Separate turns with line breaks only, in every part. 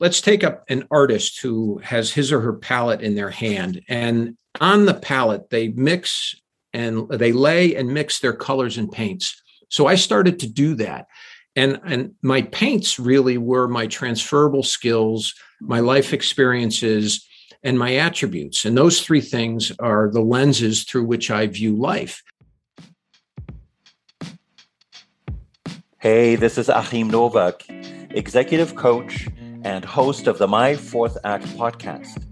let's take up an artist who has his or her palette in their hand and on the palette they mix and they lay and mix their colors and paints. So i started to do that and and my paints really were my transferable skills my life experiences and my attributes. And those three things are the lenses through which i view life.
Hey this is Achim Nowak executive coach and host of the my fourth act podcast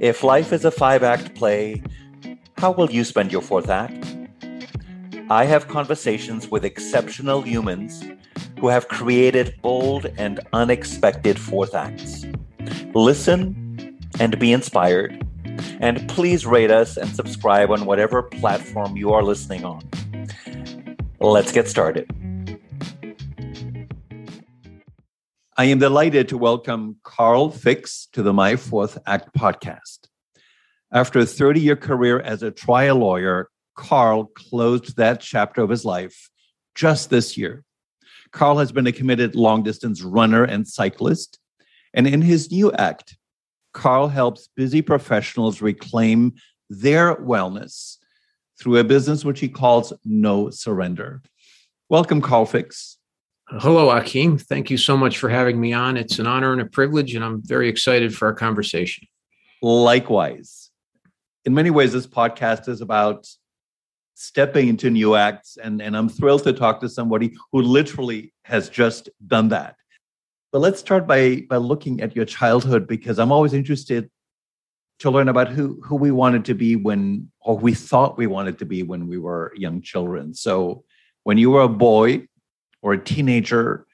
if life is a five act play how will you spend your fourth act i have conversations with exceptional humans who have created bold and unexpected fourth acts. Listen and be inspired. And please rate us and subscribe on whatever platform you are listening on. Let's get started.
I am delighted to welcome Carl Fix to the My Fourth Act podcast. After a 30 year career as a trial lawyer, Carl closed that chapter of his life just this year Carl has been a committed long distance runner and cyclist. And in his new act, Carl helps busy professionals reclaim their wellness through a business which he calls No Surrender. Welcome, Carl Fix.
Hello, Achim. Thank you so much for having me on. It's an honor and a privilege, and I'm very excited for our conversation.
Likewise. In many ways, this podcast is about stepping into new acts. And, and I'm thrilled to talk to somebody who literally has just done that. But let's start by, by looking at your childhood because I'm always interested to learn about who, who we wanted to be when, or we thought we wanted to be when we were young children. So when you were a boy or a teenager,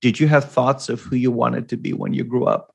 did you have thoughts of who you wanted to be when you grew up?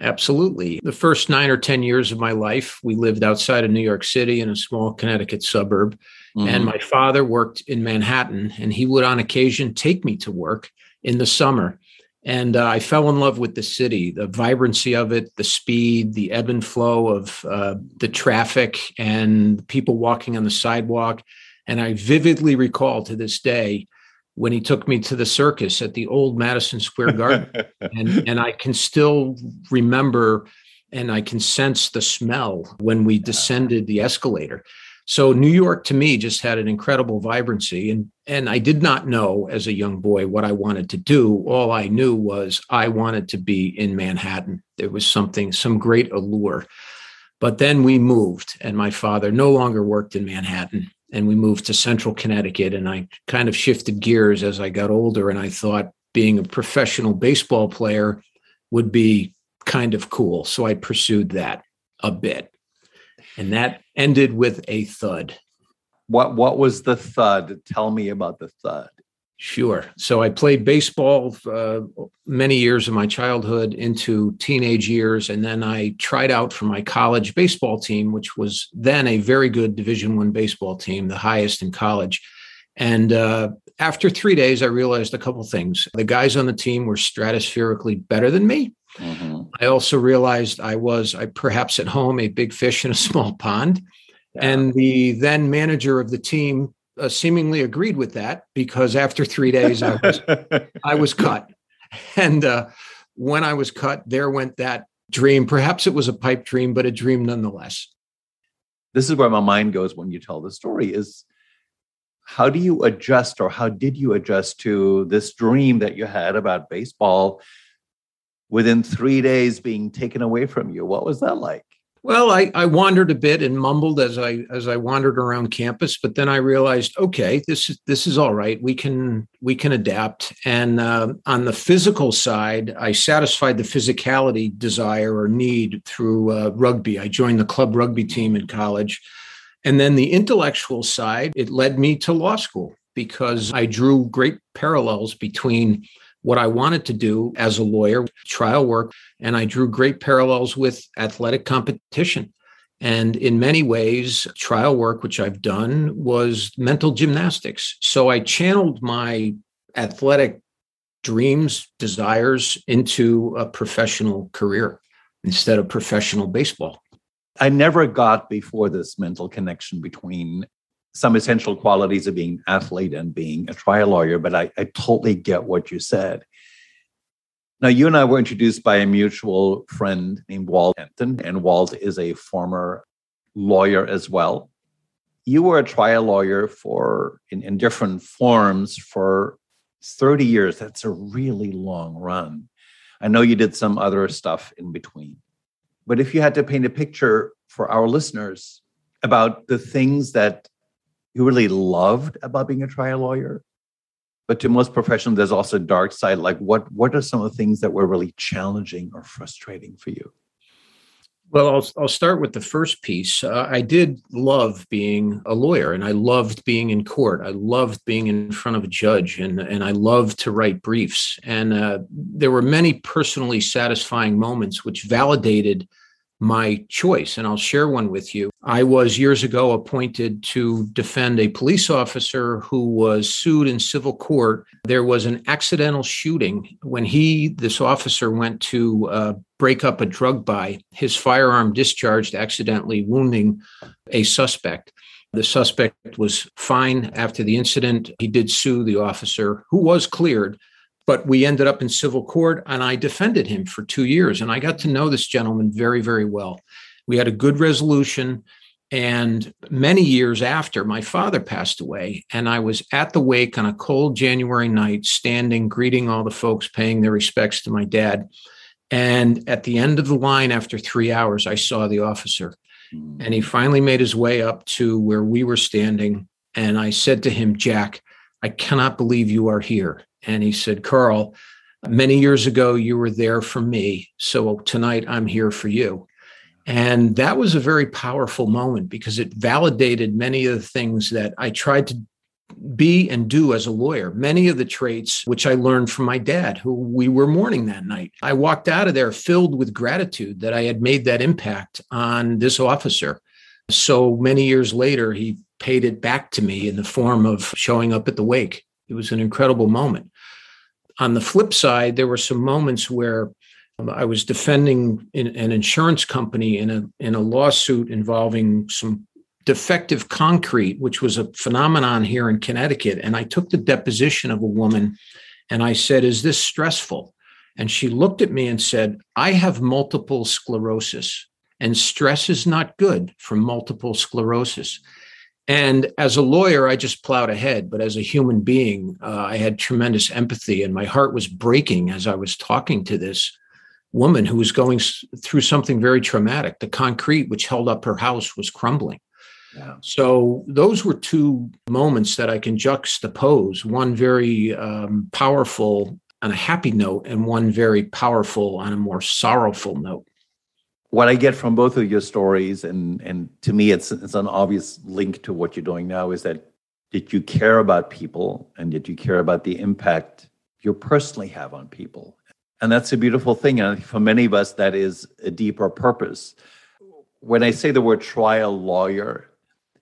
Absolutely. The first nine or 10 years of my life, we lived outside of New York City in a small Connecticut suburb. Mm-hmm. And my father worked in Manhattan, and he would on occasion take me to work in the summer. And uh, I fell in love with the city, the vibrancy of it, the speed, the ebb and flow of uh, the traffic, and people walking on the sidewalk. And I vividly recall to this day when he took me to the circus at the old Madison Square Garden. and, and I can still remember and I can sense the smell when we descended the escalator. So New York to me just had an incredible vibrancy and and I did not know as a young boy what I wanted to do. All I knew was I wanted to be in Manhattan. There was something some great allure. But then we moved and my father no longer worked in Manhattan and we moved to central Connecticut. And I kind of shifted gears as I got older. And I thought being a professional baseball player would be kind of cool. So I pursued that a bit. And that ended with a thud.
What what was the thud? Tell me about the thud.
Sure. So I played baseball uh, many years of my childhood into teenage years, and then I tried out for my college baseball team, which was then a very good Division One baseball team, the highest in college. And uh, after three days, I realized a couple things. The guys on the team were stratospherically better than me. Mm-hmm. I also realized I was, I perhaps at home, a big fish in a small pond. Yeah. And the then manager of the team uh, seemingly agreed with that because after three days I was I was cut, and uh, when I was cut, there went that dream. Perhaps it was a pipe dream, but a dream nonetheless.
This is where my mind goes when you tell the story. Is how do you adjust, or how did you adjust to this dream that you had about baseball? Within three days being taken away from you, what was that like?
Well, I, I wandered a bit and mumbled as I as I wandered around campus, but then I realized, okay, this is this is all right. We can we can adapt. And uh, on the physical side, I satisfied the physicality desire or need through uh, rugby. I joined the club rugby team in college, and then the intellectual side, it led me to law school because I drew great parallels between what I wanted to do as a lawyer, trial work, and I drew great parallels with athletic competition. And in many ways, trial work, which I've done, was mental gymnastics. So I channeled my athletic dreams, desires into a professional career instead of professional baseball.
I never got before this mental connection between some essential qualities of being athlete and being a trial lawyer, but I, I totally get what you said. Now, you and I were introduced by a mutual friend named Walt Hampton, and Walt is a former lawyer as well. You were a trial lawyer for in, in different forms for 30 years. That's a really long run. I know you did some other stuff in between. But if you had to paint a picture for our listeners about the things that you really loved about being a trial lawyer, but to most professionals, there's also a dark side. Like, what what are some of the things that were really challenging or frustrating for you?
Well, I'll, I'll start with the first piece. Uh, I did love being a lawyer and I loved being in court. I loved being in front of a judge and, and I loved to write briefs. And uh, there were many personally satisfying moments which validated my choice. And I'll share one with you. I was years ago appointed to defend a police officer who was sued in civil court. There was an accidental shooting when he, this officer, went to uh, break up a drug buy. His firearm discharged, accidentally wounding a suspect. The suspect was fine after the incident. He did sue the officer, who was cleared but we ended up in civil court and I defended him for two years. And I got to know this gentleman very, very well. We had a good resolution. And many years after, my father passed away, and I was at the wake on a cold January night, standing, greeting all the folks, paying their respects to my dad. And at the end of the line, after three hours, I saw the officer. Hmm. And he finally made his way up to where we were standing. And I said to him, Jack, I cannot believe you are here. And he said, Carl, many years ago, you were there for me. So tonight, I'm here for you. And that was a very powerful moment because it validated many of the things that I tried to be and do as a lawyer. Many of the traits which I learned from my dad, who we were mourning that night. I walked out of there filled with gratitude that I had made that impact on this officer. So many years later, he paid it back to me in the form of showing up at the wake. It was an incredible moment. On the flip side, there were some moments where um, I was defending an insurance company in a in a lawsuit involving some defective concrete, which was a phenomenon here in Connecticut. And I took the deposition of a woman and I said, Is this stressful? And she looked at me and said, I have multiple sclerosis, and stress is not good for multiple sclerosis. And as a lawyer, I just plowed ahead. But as a human being, uh, I had tremendous empathy, and my heart was breaking as I was talking to this woman who was going through something very traumatic. The concrete which held up her house was crumbling. Yeah. So those were two moments that I can juxtapose one very um, powerful on a happy note, and one very powerful on a more sorrowful note
what I get from both of your stories, and and to me, it's it's an obvious link to what you're doing now, is that did you care about people, and did you care about the impact you personally have on people, and that's a beautiful thing. And for many of us, that is a deeper purpose. When I say the word trial lawyer,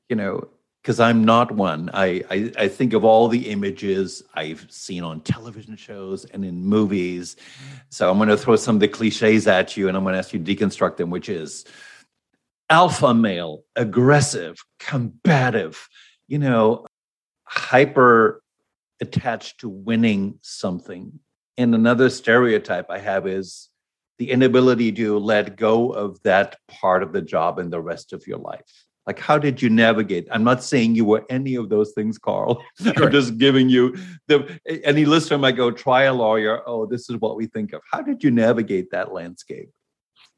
you know, because I'm not one. I, I, I think of all the images I've seen on television shows and in movies. So I'm going to throw some of the cliches at you, and I'm going to ask you to deconstruct them, which is alpha male, aggressive, combative, you know, hyper attached to winning something. And another stereotype I have is the inability to let go of that part of the job in the rest of your life like how did you navigate? I'm not saying you were any of those things carl. Sure. i'm just giving you the any listener might go try a lawyer. Oh this is what we think of. How did you navigate that landscape?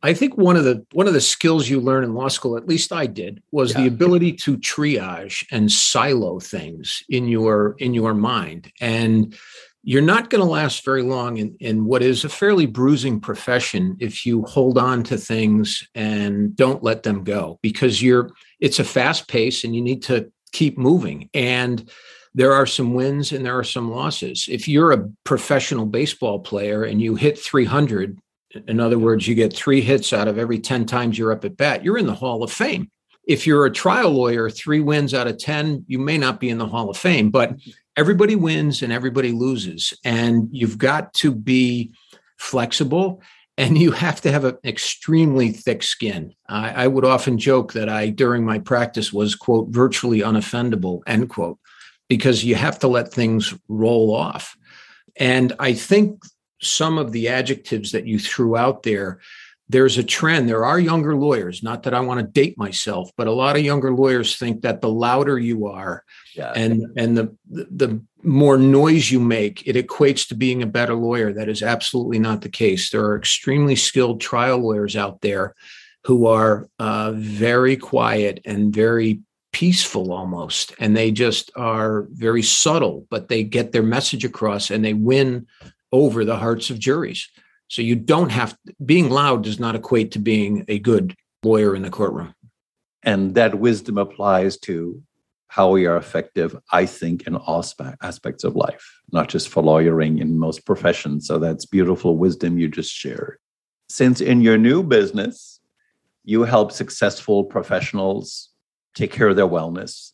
I think one of the one of the skills you learn in law school at least i did was yeah. the ability to triage and silo things in your in your mind. And you're not going to last very long in, in what is a fairly bruising profession if you hold on to things and don't let them go because you're it's a fast pace and you need to keep moving. And there are some wins and there are some losses. If you're a professional baseball player and you hit 300 in other words you get three hits out of every 10 times you're up at bat you're in the hall of fame. If you're a trial lawyer three wins out of 10 you may not be in the hall of fame but everybody wins and everybody loses. And you've got to be flexible and you have to have an extremely thick skin. I, I, would often joke that I, during my practice, was, quote, virtually unoffendable, end quote, because you have to let things roll off. And I think some of the adjectives that you threw out there, there's a trend. There are younger lawyers, not that I want to date myself, but a lot of younger lawyers think that the louder you are yeah. and and the the more noise you make, it equates to being a better lawyer. That is absolutely not the case. There are extremely skilled trial lawyers out there who are uh, very quiet and very peaceful almost and they just are very subtle but they get their message across and they win over the hearts of juries so you don't have being loud does not equate to being a good lawyer in the courtroom
and that wisdom applies to how we are effective i think in all aspects of life not just for lawyering in most professions so that's beautiful wisdom you just shared since in your new business you help successful professionals take care of their wellness.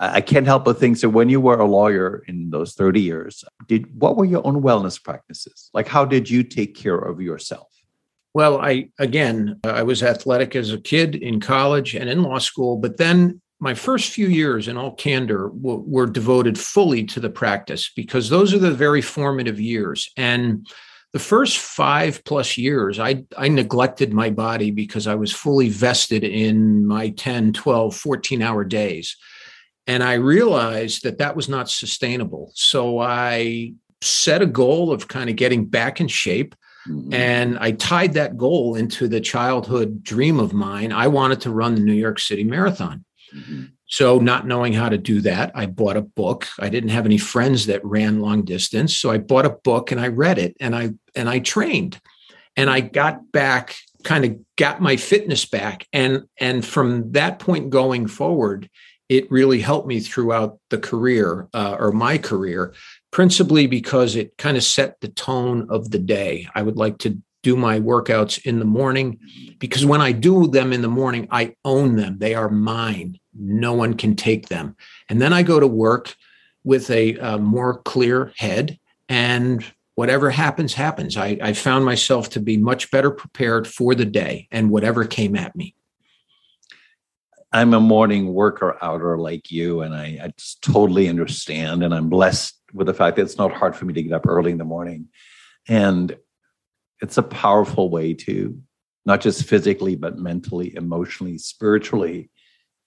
I can't help but think so. When you were a lawyer in those 30 years, did what were your own wellness practices? Like, how did you take care of yourself?
Well, I again, I was athletic as a kid in college and in law school, but then my first few years, in all candor, were, were devoted fully to the practice because those are the very formative years. And the first five plus years I, I neglected my body because i was fully vested in my 10 12 14 hour days and i realized that that was not sustainable so i set a goal of kind of getting back in shape mm-hmm. and i tied that goal into the childhood dream of mine i wanted to run the new york city marathon mm-hmm. So, not knowing how to do that, I bought a book. I didn't have any friends that ran long distance, so I bought a book and I read it and I and I trained. And I got back kind of got my fitness back and and from that point going forward, it really helped me throughout the career uh, or my career, principally because it kind of set the tone of the day. I would like to do my workouts in the morning because when I do them in the morning, I own them. They are mine. No one can take them. And then I go to work with a, a more clear head and whatever happens, happens. I, I found myself to be much better prepared for the day and whatever came at me.
I'm a morning worker outer like you, and I, I just totally understand. And I'm blessed with the fact that it's not hard for me to get up early in the morning. And it's a powerful way to not just physically, but mentally, emotionally, spiritually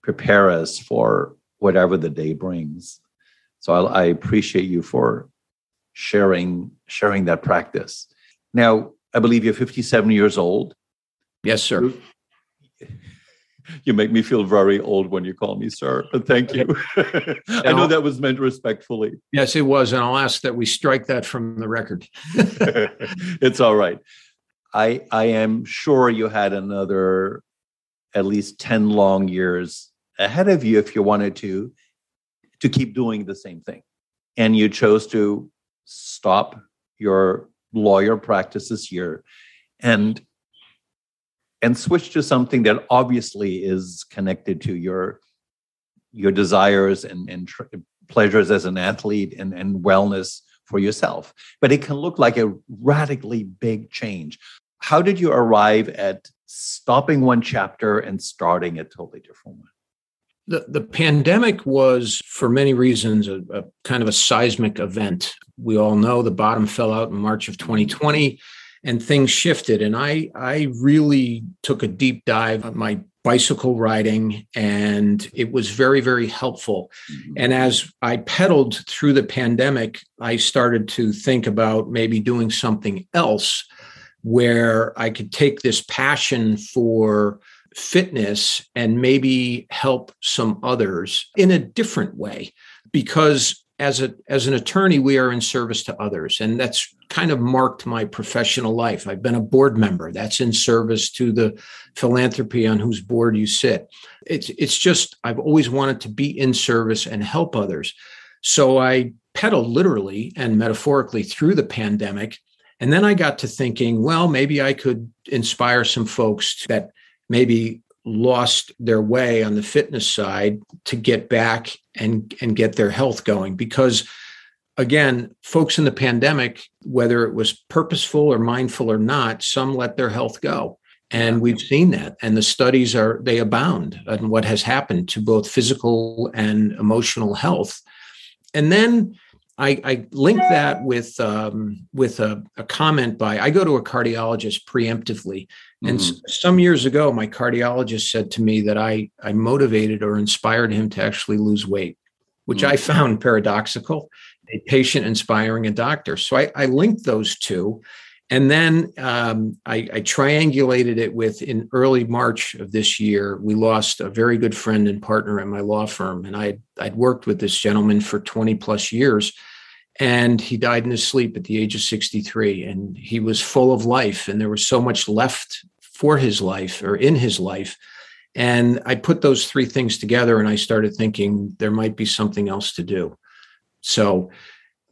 prepare us for whatever the day brings. So I, I appreciate you for sharing sharing that practice. Now, I believe you're 57 years old.
Yes, sir.
You make me feel very old when you call me sir, but thank you. I know that was meant respectfully.
Yes, it was. And I'll ask that we strike that from the record.
it's all right. I I am sure you had another at least 10 long years ahead of you if you wanted to to keep doing the same thing and you chose to stop your lawyer practice this year and and switch to something that obviously is connected to your your desires and, and tr- pleasures as an athlete and, and wellness for yourself. But it can look like a radically big change. How did you arrive at stopping one chapter and starting a totally different one?
The, the pandemic was, for many reasons, a, a, kind of a seismic event. We all know the bottom fell out in March of 2020 and things shifted. And I, I really took a deep dive on my bicycle riding, and it was very, very helpful. Mm-hmm. And as I pedaled through the pandemic, I started to think about maybe doing something else where I could take this passion for fitness and maybe help some others in a different way because as a as an attorney we are in service to others and that's kind of marked my professional life. I've been a board member. That's in service to the philanthropy on whose board you sit. It's it's just i've always wanted to be in service and help others. So i pedaled literally and metaphorically through the pandemic and then i got to thinking well maybe i could inspire some folks that maybe lost their way on the fitness side to get back and and get their health going. Because again folks in the pandemic whether it was purposeful or mindful or not some let their health go. And we've seen that. And the studies are they abound on what has happened to both physical and emotional health. And then I, I link that with um, with a, a, comment by I go to a cardiologist preemptively, and mm-hmm. s- some years ago, my cardiologist said to me that I I motivated or inspired him to actually lose weight, which mm-hmm. I found paradoxical. A patient inspiring a doctor, so I, I linked those two, and then um, I, I, triangulated it with in early March of this year, we lost a very good friend and partner at my law firm. And I, I'd worked with this gentleman for 20 plus years. And he died in his sleep at the age of 63. And he was full of life. And there was so much left for his life or in his life. And I put those three things together and I started thinking there might be something else to do. So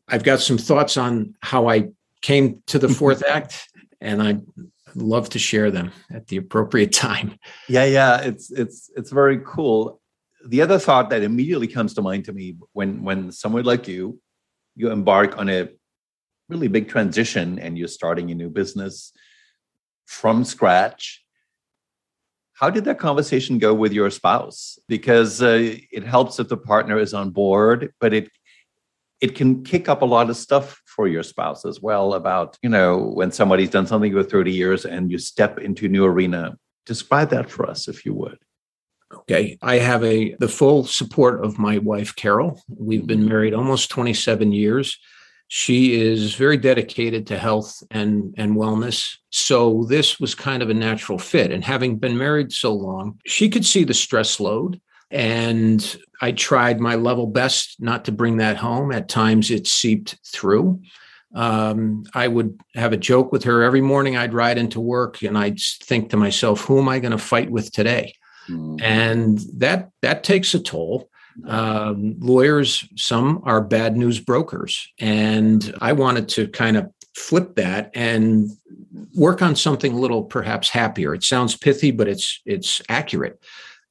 I've got some thoughts on how I came to the fourth act, and I'd love to share them at the appropriate time.
Yeah, yeah, it's it's it's very cool. The other thought that immediately comes to mind to me when when someone like you you embark on a really big transition and you're starting a new business from scratch how did that conversation go with your spouse because uh, it helps if the partner is on board but it it can kick up a lot of stuff for your spouse as well about, you know, when somebody's done something for 30 years and you step into a new arena. Describe that for us, if you would.
Okay. I have a the full support of my wife, Carol. We've been mm-hmm. married almost 27 years. She is very dedicated to health and, and wellness. So this was kind of a natural fit. And having been married so long, she could see the stress load and I tried my level best not to bring that home. At times it seeped through. Um, I would have a joke with her every morning. I'd ride into work and I'd think to myself, who am I going to fight with today? Mm. And that that takes a toll. Um, lawyers, some are bad news brokers. And I wanted to kind of flip that and work on something a little perhaps happier. It sounds pithy, but it's it's accurate.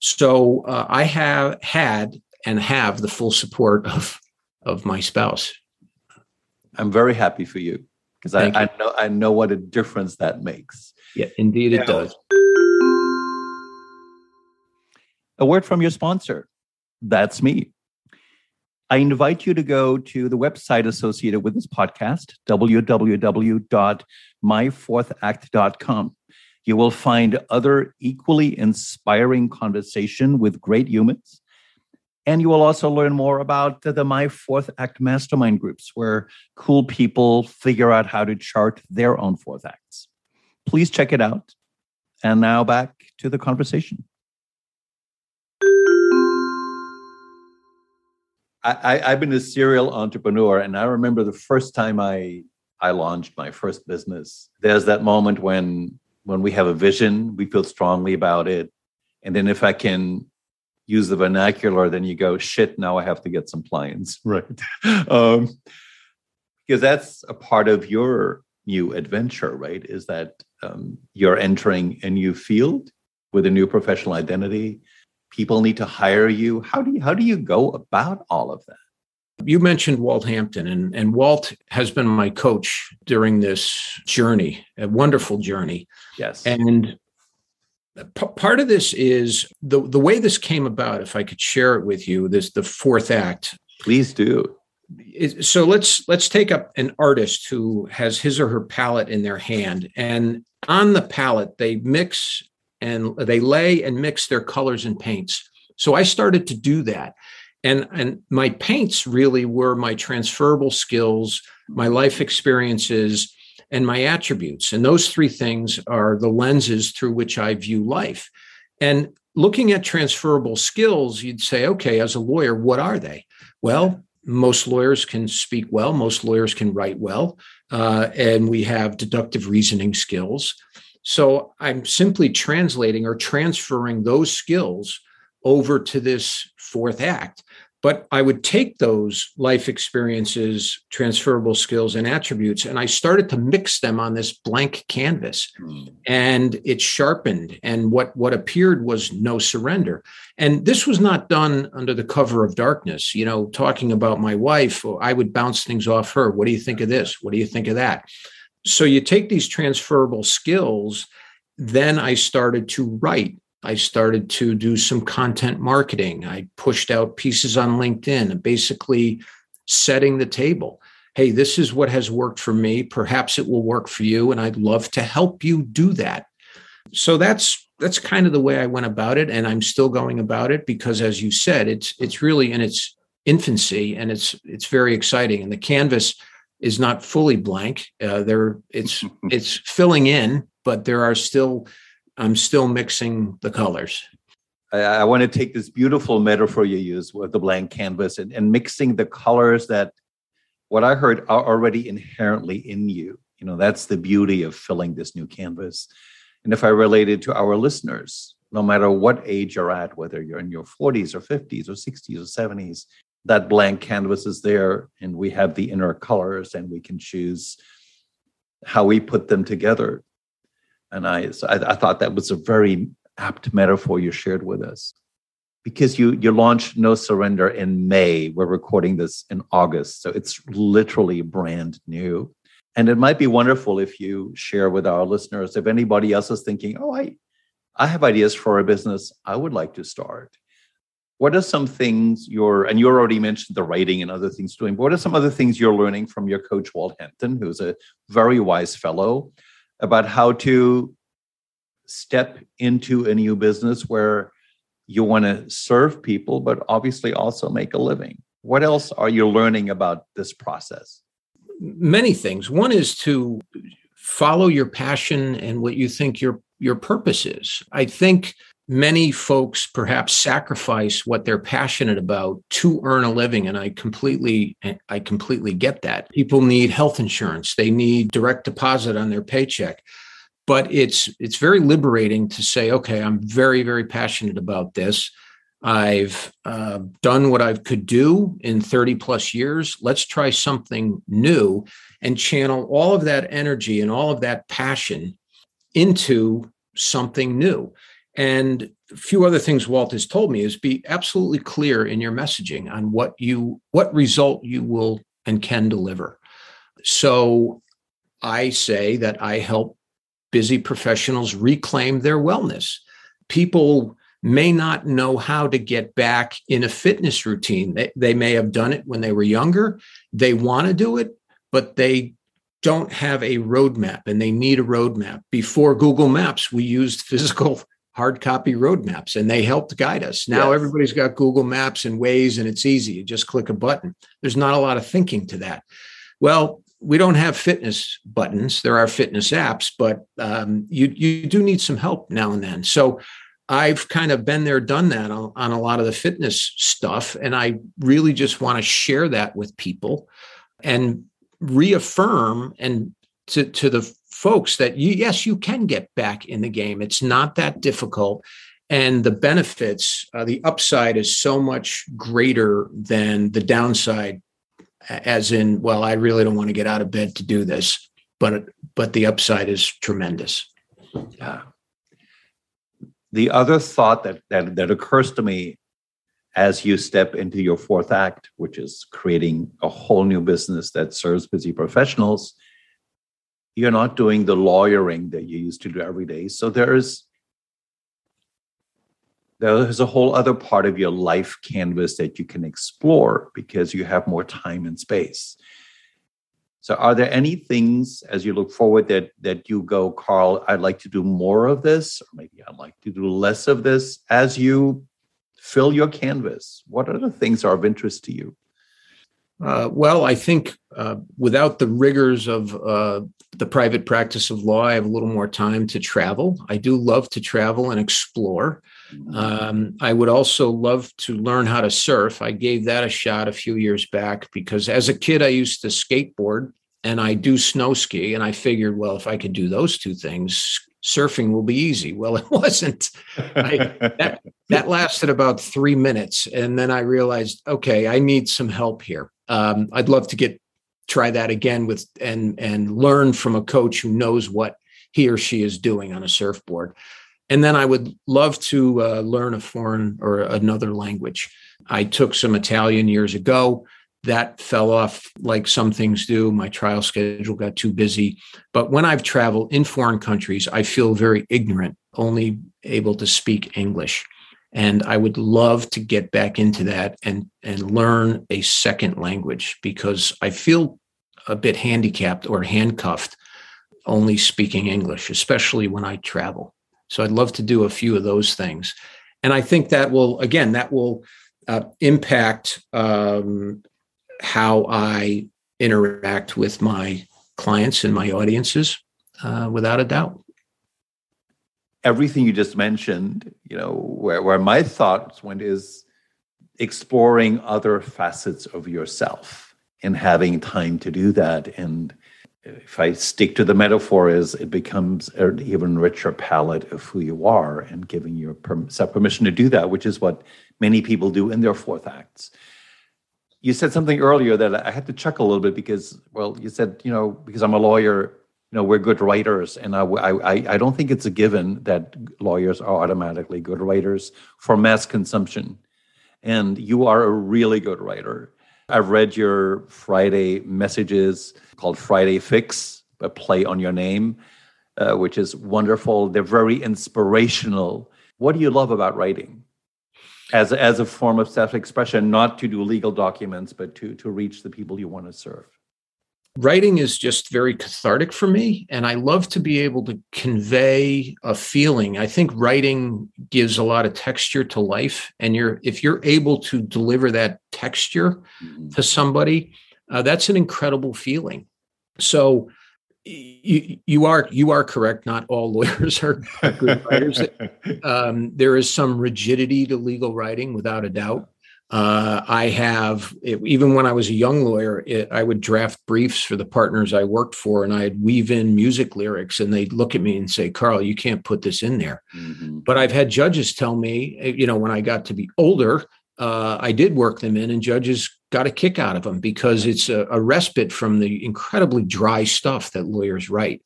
So uh, I have had and have the full support of of my spouse.
I'm very happy for you because I, I, know I know what a difference that makes.
Yeah, indeed it does.
A word from your sponsor. That's me. I invite you to go to the website associated with this podcast, www.myfourthact.com. You will find other equally inspiring conversation with great humans. And you will also learn more about the My Fourth Act mastermind groups, where cool people figure out how to chart their own fourth acts. Please check it out. And now back to the conversation. I, have been a serial entrepreneur, and I remember the first time I I launched my first business. There's that moment when when we have a vision, we feel strongly about it. And then if I can use the vernacular, then you go, shit, now I have to get some clients. Right. um, because that's a part of your new adventure, right? Is that um, you're entering a new field with a new professional identity. People need to hire you. How do you, how do you go about all of that?
You mentioned Walt Hampton, and, and Walt has been my coach during this journey, a wonderful journey.
Yes.
And p- part of this is the, the way this came about, if I could share it with you, this the fourth act.
Please do.
So let's let's take up an artist who has his or her palette in their hand, and on the palette they mix and they lay and mix their colors and paints. So I started to do that. And and my paints really were my transferable skills my life experiences and my attributes. And those three things are the lenses through which i view life. And looking at transferable skills you'd say okay as a lawyer what are they? Well most lawyers can speak well most lawyers can write well uh, and we have deductive reasoning skills so i'm simply translating or transferring those skills over to this fourth act but I would take those life experiences, transferable skills, and attributes, and I started to mix them on this blank canvas. Mm. And it sharpened. And what, what appeared was no surrender. And this was not done under the cover of darkness. You know, talking about my wife, I would bounce things off her. What do you think of this? What do you think of that? So you take these transferable skills. Then I started to write I started to do some content marketing. I pushed out pieces on LinkedIn, basically setting the table. Hey, this is what has worked for me. Perhaps it will work for you. And I'd love to help you do that. So that's that's kind of the way I went about it. And I'm still going about it because as you said, it's it's really in its infancy and it's it's very exciting. And the canvas is not fully blank. Uh, there it's it's filling in, but there are still I'm still mixing the colors.
I, I want to take this beautiful metaphor you use with the blank canvas and, and mixing the colors that what I heard are already inherently in you. You know, that's the beauty of filling this new canvas. And if I relate it to our listeners, no matter what age you're at, whether you're in your 40s or 50s or 60s or 70s, that blank canvas is there and we have the inner colors and we can choose how we put them together. And i so I, I, thought that was a very apt metaphor you shared with us. Because you you launched no surrender in may. We're recording this in august so it's literally brand new. And it might be wonderful if you share with our listeners if anybody else is thinking oh i i have ideas for a business. I would like to start what are some things you're and you already mentioned the writing and other things doing but what are some other things you're learning from your coach walt hampton who's a very wise fellow about how to step into a new business where you want to serve people but obviously also make a living? What else are you learning about this process?
Many things. One is to follow your passion and what you think your your purpose is. I think many folks perhaps sacrifice what they're passionate about to earn a living and i completely i completely get that. People need health insurance. They need direct deposit on their paycheck. But it's it's very liberating to say okay i'm very very passionate about this. I've uh, done what i could do in 30 plus years. Let's try something new and channel all of that energy and all of that passion into something new and a few other things Walt has told me is be absolutely clear in your messaging on what you what result you will and can deliver. So I say that I help busy professionals reclaim their wellness. People may not know how to get back in a fitness routine. They, they may have done it when they were younger. They want to do it, but they don't have a roadmap and they need a roadmap. Before Google Maps, we used physical hard copy roadmaps and they helped guide us. Now yes. everybody's got Google Maps and Waze and it's easy. You just click a button. There's not a lot of thinking to that. Well, we don't have fitness buttons. There are fitness apps, but um, you you do need some help now and then. So I've kind of been there, done that on, on a lot of the fitness stuff, and I really just want to share that with people and reaffirm and to to the folks that you, yes, you can get back in the game. It's not that difficult. And the benefits, uh, the upside is so much greater than the downside, as in, well, I really don't want to get out of bed to do this, but but the upside is tremendous.
Yeah. The other thought that that, that occurs to me as you step into your fourth act, which is creating a whole new business that serves busy professionals, you're not doing the lawyering that you used to do every day. So there's there's a whole other part of your life canvas that you can explore because you have more time and space. So are there any things as you look forward that that you go, Carl, I'd like to do more of this, or maybe I'd like to do less of this as you fill your canvas? What the things are of interest to you?
Uh, well, I think uh, without the rigors of uh, the private practice of law, I have a little more time to travel. I do love to travel and explore. Um, I would also love to learn how to surf. I gave that a shot a few years back because as a kid, I used to skateboard and I do snow ski. And I figured, well, if I could do those two things, surfing will be easy. Well, it wasn't. I, that, that lasted about three minutes. And then I realized, okay, I need some help here um, I'd love to get try that again with and and learn from a coach who knows what he or she is doing on a surfboard. And then I would love to uh, learn a foreign or another language. I took some Italian years ago. That fell off like some things do. My trial schedule got too busy. But when I've traveled in foreign countries, I feel very ignorant, only able to speak English. And I would love to get back into that and, and learn a second language because I feel a bit handicapped or handcuffed only speaking English, especially when I travel. So I'd love to do a few of those things. And I think that will, again, that will uh, impact um, how I interact with my clients and my audiences uh, without a doubt.
Everything you just mentioned, you know, where, where my thoughts went is exploring other facets of yourself and having time to do that. And if I stick to the metaphor, is it becomes an even richer palette of who you are and giving yourself permission to do that, which is what many people do in their fourth acts you said something earlier that I had to chuckle a little bit because, well, you said, you know, because I'm a lawyer, you know, we're good writers, and I, I, I don't think it's a given that lawyers are automatically good writers for mass consumption. And you are a really good writer. I've read your Friday messages called Friday Fix, a play on your name, uh, which is wonderful. They're very inspirational. What do you love about writing? As as a form of self-expression not to do legal documents but to to reach the people you want to serve.
Writing is just very cathartic for me and i love to be able to convey a feeling. I think writing gives a lot of texture to life and you're if you're able to deliver that texture mm-hmm. to somebody uh, that's an incredible feeling. So you, you are you are correct. Not all lawyers are good writers. Um, there is some rigidity to legal writing, without a doubt. Uh, I have even when I was a young lawyer, it, I would draft briefs for the partners I worked for, and I'd weave in music lyrics, and they'd look at me and say, "Carl, you can't put this in there." Mm-hmm. But I've had judges tell me, you know, when I got to be older, uh, I did work them in, and judges got a kick out of them because it's a, a, respite from the incredibly dry stuff that lawyers write.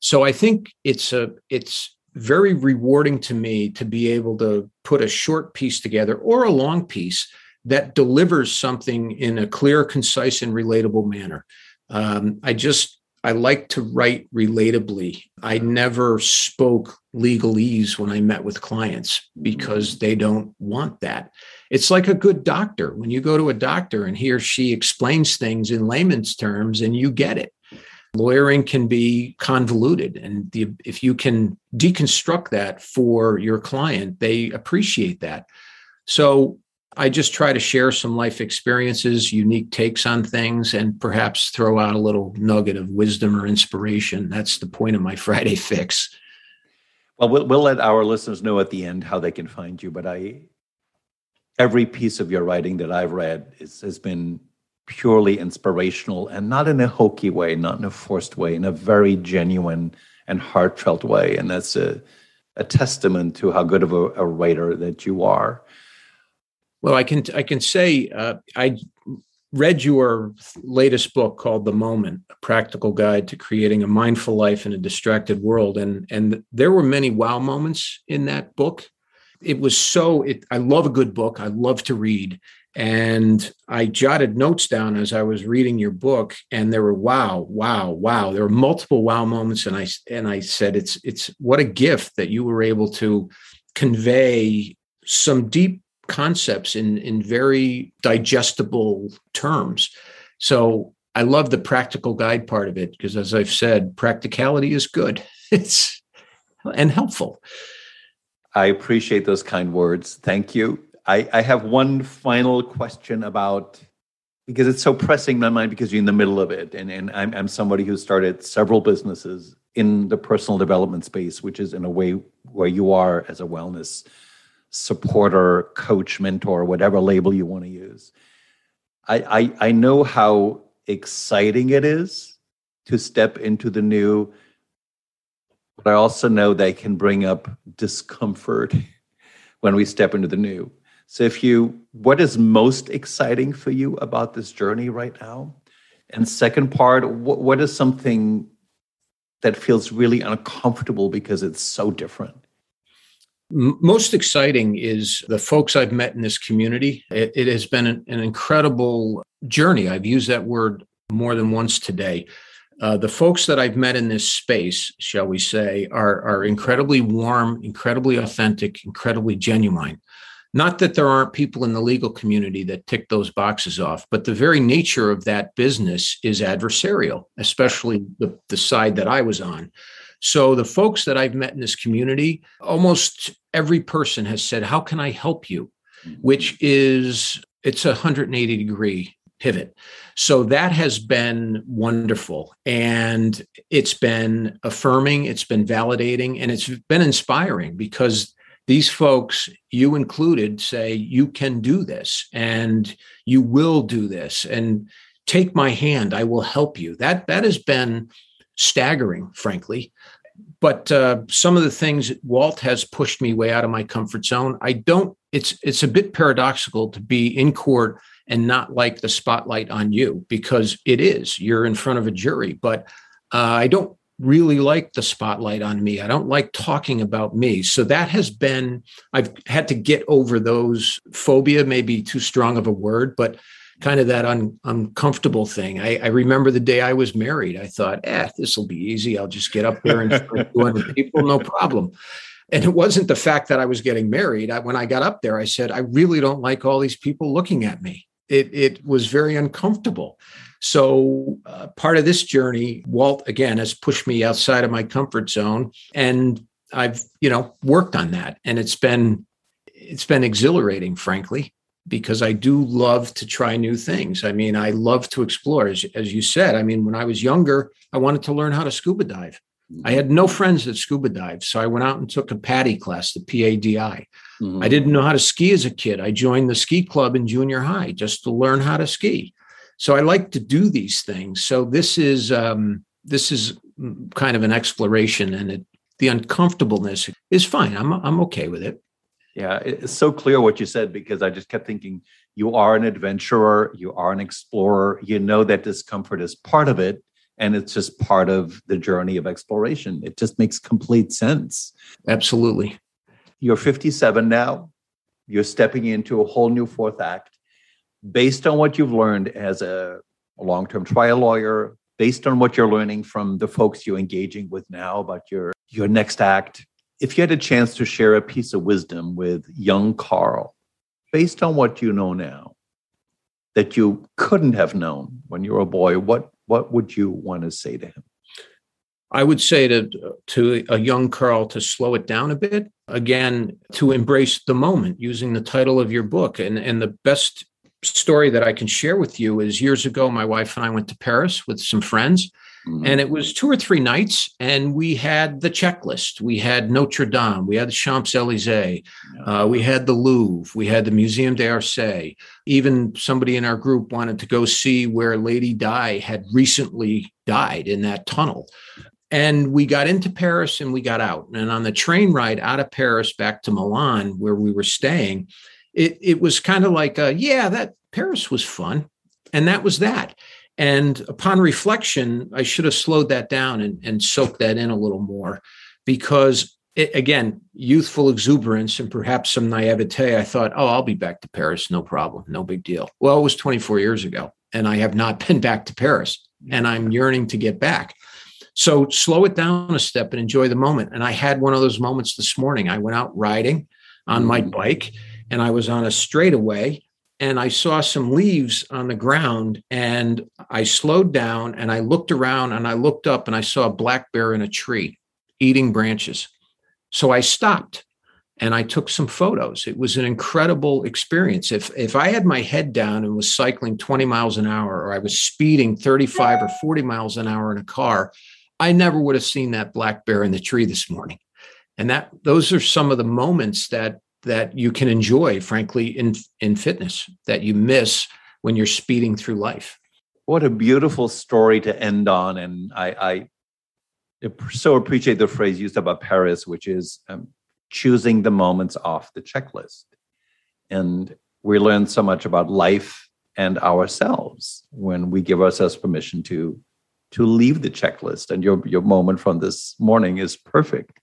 So I think it's a it's very rewarding to me to be able to put a short piece together or a long piece that delivers something in a clear, concise, and relatable manner. Um, I just I like to write relatably. I never spoke legalese when I met with clients because they don't want that. It's like a good doctor. When you go to a doctor and he or she explains things in layman's terms and you get it. Lawyering can be convoluted. And the, if you can deconstruct that for your client, they appreciate that. So I just try to share some life experiences, unique takes on things, and perhaps throw out a little nugget of wisdom or inspiration. That's the point of my Friday fix.
Well, we'll, we'll let our listeners know at the end how they can find you. But I, every piece of your writing that I've read is, has been purely inspirational and not in a hokey way, not in a forced way, in a very genuine and heartfelt way. And that's a, a testament to how good of a, a writer that you are.
Well, I can I can say uh, I read your latest book called The Moment: A Practical Guide to Creating a Mindful Life in a Distracted World, and and there were many wow moments in that book it was so it, i love a good book. I love to read. And i jotted notes down as i was reading your book and there were wow wow wow. There were multiple wow moments and i and i said it's it's what a gift that you were able to convey some deep concepts in in very digestible terms. So i love the practical guide part of it because as i've said practicality is good. It's and helpful
I appreciate those kind words. Thank you. I, I have one final question about because it's so pressing in my mind because you're in the middle of it. And, and I'm, I'm somebody who started several businesses in the personal development space, which is in a way where you are as a wellness supporter, coach, mentor, whatever label you want to use. I, I, I know how exciting it is to step into the new I also know they can bring up discomfort when we step into the new. So, if you, what is most exciting for you about this journey right now? And second part, what, what is something that feels really uncomfortable because it's so different?
Most exciting is the folks I've met in this community. It, it has been an, an incredible journey. I've used that word more than once today Uh, the folks that I've met in this space, shall we say, are, are incredibly warm, incredibly authentic, incredibly genuine. Not that there aren't people in the legal community that tick those boxes off, but the very nature of that business is adversarial, especially the, the side that I was on. So the folks that I've met in this community, almost every person has said, How can I help you? Mm-hmm. Which is, it's a 180 degree pivot. So that has been wonderful. And it's been affirming, it's been validating, and it's been inspiring because these folks, you included, say, you can do this and you will do this. And take my hand, I will help you. That that has been staggering, frankly. But uh, some of the things Walt has pushed me way out of my comfort zone. I don't. It's it's a bit paradoxical to be in court and not like the spotlight on you because it is. You're in front of a jury, but uh, I don't really like the spotlight on me. I don't like talking about me. So that has been, I've had to get over those phobia, maybe too strong of a word, but kind of that un, uncomfortable thing. I, I, remember the day I was married. I thought, eh, this will be easy. I'll just get up there and 200 people, no problem. And it wasn't the fact that I was getting married. I, when I got up there, I said, I really don't like all these people looking at me it, it was very uncomfortable. So, uh, part of this journey, Walt again has pushed me outside of my comfort zone, and I've you know worked on that, and it's been it's been exhilarating, frankly, because I do love to try new things. I mean, I love to explore, as, as you said. I mean, when I was younger, I wanted to learn how to scuba dive. I had no friends that scuba dive, so I went out and took a PADI class, the PADI. Mm-hmm. I didn't know how to ski as a kid. I joined the ski club in junior high just to learn how to ski. So I like to do these things. So this is um, this is kind of an exploration, and it, the uncomfortableness is fine. I'm I'm okay with it.
Yeah, it's so clear what you said because I just kept thinking you are an adventurer, you are an explorer. You know that discomfort is part of it, and it's just part of the journey of exploration. It just makes complete sense.
Absolutely.
You're 57 now. You're stepping into a whole new fourth act based on what you've learned as a, a long term trial lawyer, based on what you're learning from the folks you're engaging with now about your, your next act. If you had a chance to share a piece of wisdom with young Carl, based on what you know now, that you couldn't have known when you were a boy, what, what would you want to say to him?
I would say to to a young Carl to slow it down a bit. Again, to embrace the moment, using the title of your book. And and the best story that I can share with you is years ago, my wife and I went to Paris with some friends, Mm-hmm. And it was two or three nights, and we had the checklist. We had Notre Dame, we had the Champs Elysees, uh, we had the Louvre, we had the Museum d'Orsay. Even somebody in our group wanted to go see where Lady Di had recently died in that tunnel. And we got into Paris and we got out. And on the train ride out of Paris back to Milan, where we were staying, it, it was kind of like, a, yeah, that Paris was fun. And that was that. And upon reflection, I should have slowed that down and, and soaked that in a little more because, it, again, youthful exuberance and perhaps some naivete, I thought, oh, I'll be back to Paris, no problem, no big deal. Well, it was 24 years ago, and I have not been back to Paris, and I'm yearning to get back. So slow it down a step and enjoy the moment. And I had one of those moments this morning. I went out riding on my mm. bike and I was on a straightaway and I saw some leaves on the ground and I slowed down and I looked around and I looked up and I saw a black bear in a tree eating branches. So I stopped and I took some photos. It was an incredible experience. If if I had my head down and was cycling 20 miles an hour or I was speeding 35 or 40 miles an hour in a car, I never would have seen that black bear in the tree this morning. And that those are some of the moments that that you can enjoy, frankly, in in fitness that you miss when you're speeding through life.
What a beautiful story to end on, and I, I so appreciate the phrase used about Paris, which is um, choosing the moments off the checklist. And we learn so much about life and ourselves when we give ourselves permission to to leave the checklist. And your your moment from this morning is perfect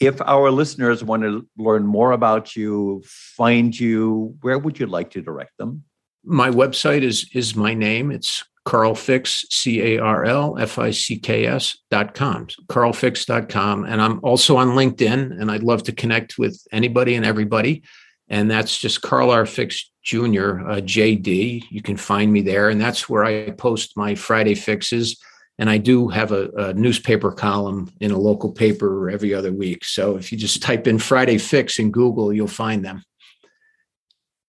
if our listeners want to learn more about you, find you, where would you like to direct them?
My website is is my name. It's Carl Ficks, C A R L F I C K S dot com. And I'm also on LinkedIn, and I'd love to connect with anybody and everybody. And that's just Carl R. Ficks Jr., uh, JD. You can find me there. And that's where I post my Friday fixes. And I do have a, a newspaper column in a local paper every other week. So if you just type in Friday Fix in Google, you'll find them.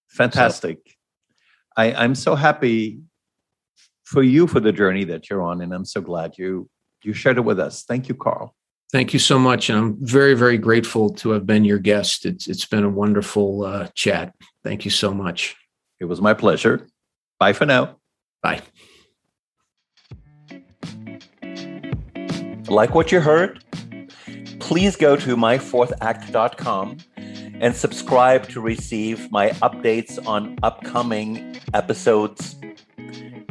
Fantastic. So, I, I'm so happy for you for the journey that you're on, and I'm so glad you you shared it with us. Thank you, Carl.
Thank you so much, and I'm very very grateful to have been your guest. It's it's been a wonderful uh, chat. Thank you so much.
It was my pleasure. Bye for now.
Bye.
Like what you heard? Please go to myfourthact.com and subscribe to receive my updates on upcoming episodes.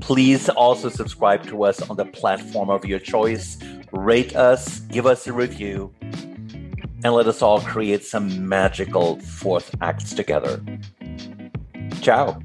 Please also subscribe to us on the platform of your choice. Rate us, give us a review, and let us all create some magical fourth acts together. Ciao.